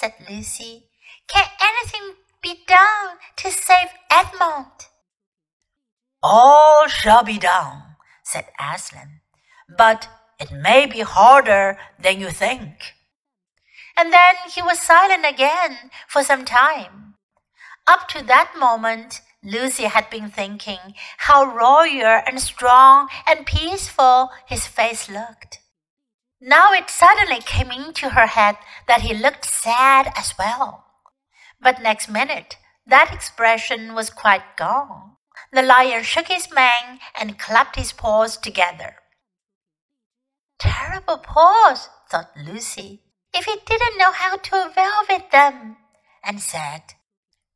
said Lucy. Can anything be done to save Edmund? All shall be done, said Aslan, but it may be harder than you think. And then he was silent again for some time. Up to that moment, Lucy had been thinking how royal and strong and peaceful his face looked. Now it suddenly came into her head that he looked sad as well. But next minute, that expression was quite gone. The lion shook his mane and clapped his paws together. Terrible paws, thought Lucy, if he didn't know how to velvet them, and said,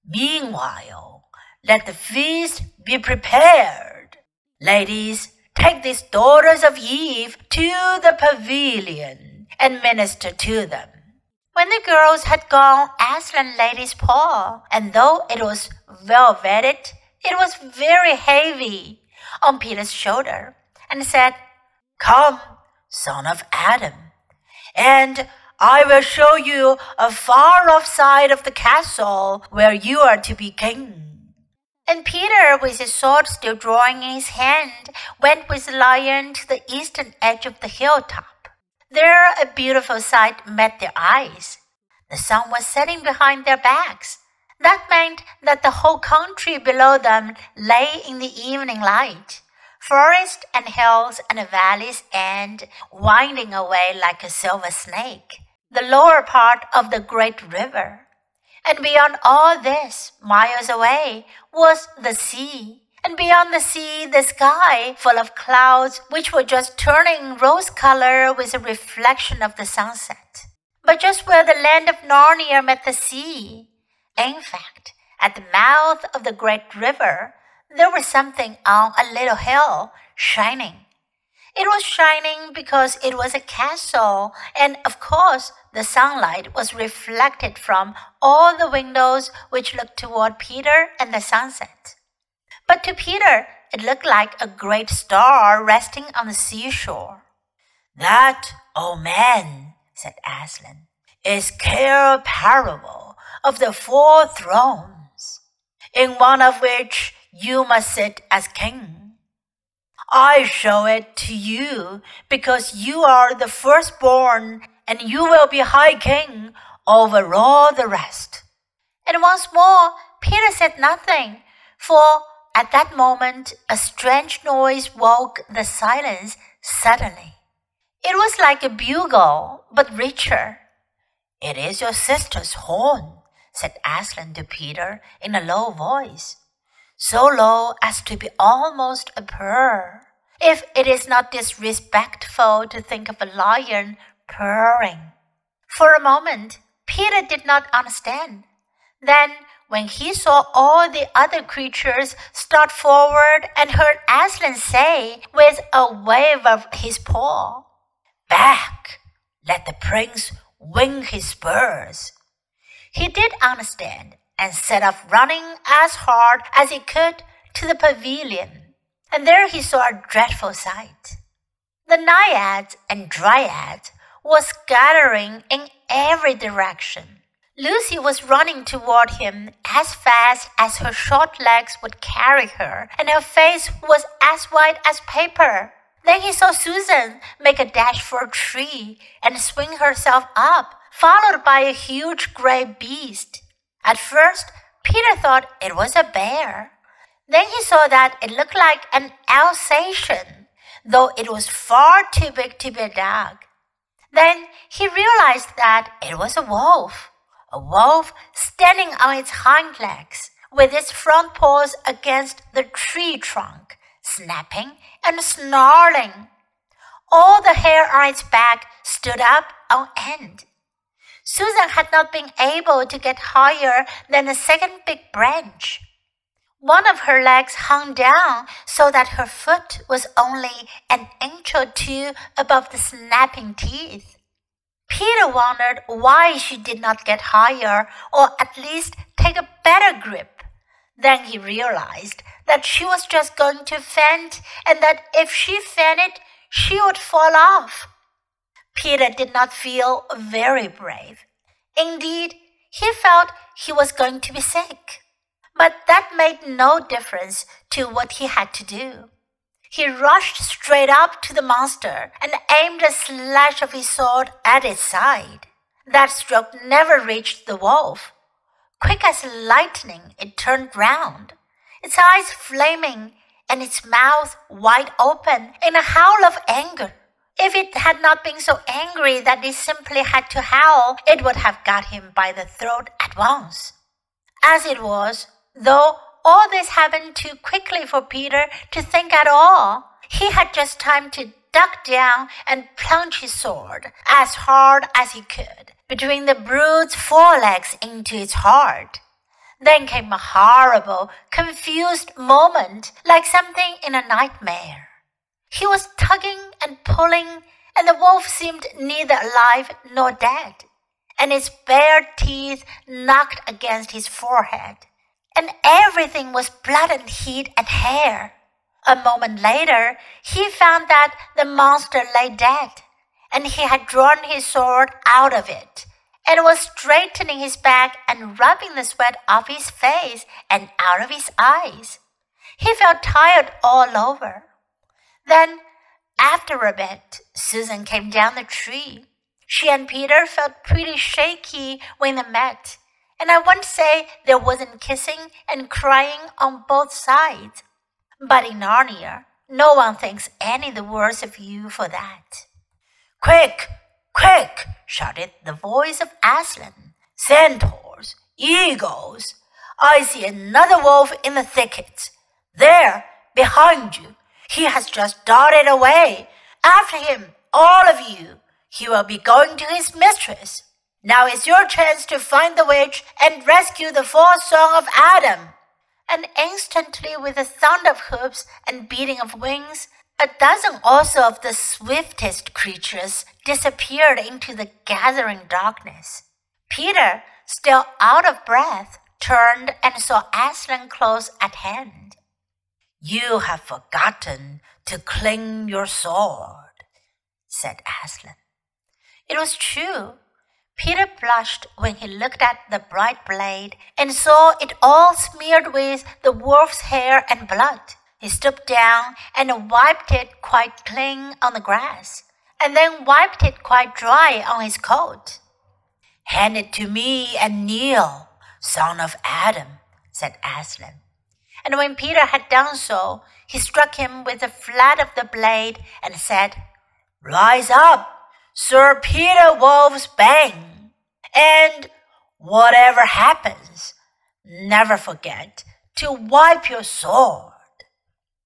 Meanwhile, let the feast be prepared. Ladies, take these daughters of Eve to the pavilion and minister to them. When the girls had gone, Aslan laid his paw, and though it was velveted, it was very heavy, on Peter's shoulder, and said, Come, son of Adam, and I will show you a far off side of the castle where you are to be king. And Peter, with his sword still drawing in his hand, went with the lion to the eastern edge of the hilltop. There a beautiful sight met their eyes. The sun was setting behind their backs. That meant that the whole country below them lay in the evening light. Forest and hills and valleys and winding away like a silver snake the lower part of the great river. And beyond all this, miles away, was the sea. And beyond the sea, the sky full of clouds which were just turning rose color with a reflection of the sunset. But just where the land of Narnia met the sea, in fact, at the mouth of the great river, there was something on a little hill shining. It was shining because it was a castle, and of course, the sunlight was reflected from all the windows which looked toward Peter and the sunset. But to Peter, it looked like a great star resting on the seashore. That, old man, said Aslan, is Cair Paravel of the four thrones, in one of which you must sit as king. I show it to you because you are the firstborn and you will be high king over all the rest. And once more, Peter said nothing, for at that moment a strange noise woke the silence suddenly. It was like a bugle, but richer. It is your sister's horn, said Aslan to Peter in a low voice, so low as to be almost a purr. If it is not disrespectful to think of a lion purring. For a moment, Peter did not understand. Then, when he saw all the other creatures start forward and heard Aslan say with a wave of his paw, Back! Let the prince wing his spurs. He did understand and set off running as hard as he could to the pavilion. And there he saw a dreadful sight. The naiads and dryads was scattering in every direction. Lucy was running toward him as fast as her short legs would carry her, and her face was as white as paper. Then he saw Susan make a dash for a tree and swing herself up, followed by a huge gray beast. At first, Peter thought it was a bear. Then he saw that it looked like an Alsatian, though it was far too big to be a dog. Then he realized that it was a wolf, a wolf standing on its hind legs, with its front paws against the tree trunk, snapping and snarling. All the hair on its back stood up on end. Susan had not been able to get higher than the second big branch. One of her legs hung down so that her foot was only an inch or two above the snapping teeth. Peter wondered why she did not get higher or at least take a better grip. Then he realized that she was just going to faint and that if she fainted, she would fall off. Peter did not feel very brave. Indeed, he felt he was going to be sick. But that made no difference to what he had to do. He rushed straight up to the monster and aimed a slash of his sword at its side. That stroke never reached the wolf. Quick as lightning, it turned round, its eyes flaming and its mouth wide open in a howl of anger. If it had not been so angry that it simply had to howl, it would have got him by the throat at once. As it was, though all this happened too quickly for Peter to think at all, he had just time to duck down and plunge his sword as hard as he could between the brute's forelegs into its heart. Then came a horrible, confused moment, like something in a nightmare. He was tugging and pulling, and the wolf seemed neither alive nor dead, and its bare teeth knocked against his forehead, and everything was blood and heat and hair. A moment later, he found that the monster lay dead, and he had drawn his sword out of it, and was straightening his back and rubbing the sweat off his face and out of his eyes. He felt tired all over. Then, after a bit, Susan came down the tree. She and Peter felt pretty shaky when they met, and I won't say there wasn't kissing and crying on both sides. But in Narnia, no one thinks any the worse of you for that. Quick, quick, shouted the voice of Aslan. Centaurs, eagles, I see another wolf in the thicket. There, behind you. He has just darted away. After him, all of you. He will be going to his mistress. Now is your chance to find the witch and rescue the fourth son of Adam and instantly, with a sound of hoofs and beating of wings, a dozen also of the swiftest creatures disappeared into the gathering darkness. Peter, still out of breath, turned and saw Aslan close at hand. You have forgotten to cling your sword, said Aslan. It was true. Peter blushed when he looked at the bright blade and saw it all smeared with the wolf's hair and blood. He stooped down and wiped it quite clean on the grass, and then wiped it quite dry on his coat. Hand it to me and kneel, son of Adam, said Aslan. And when Peter had done so, he struck him with the flat of the blade and said, Rise up, Sir Peter Wolfsbane, and whatever happens, never forget to wipe your sword.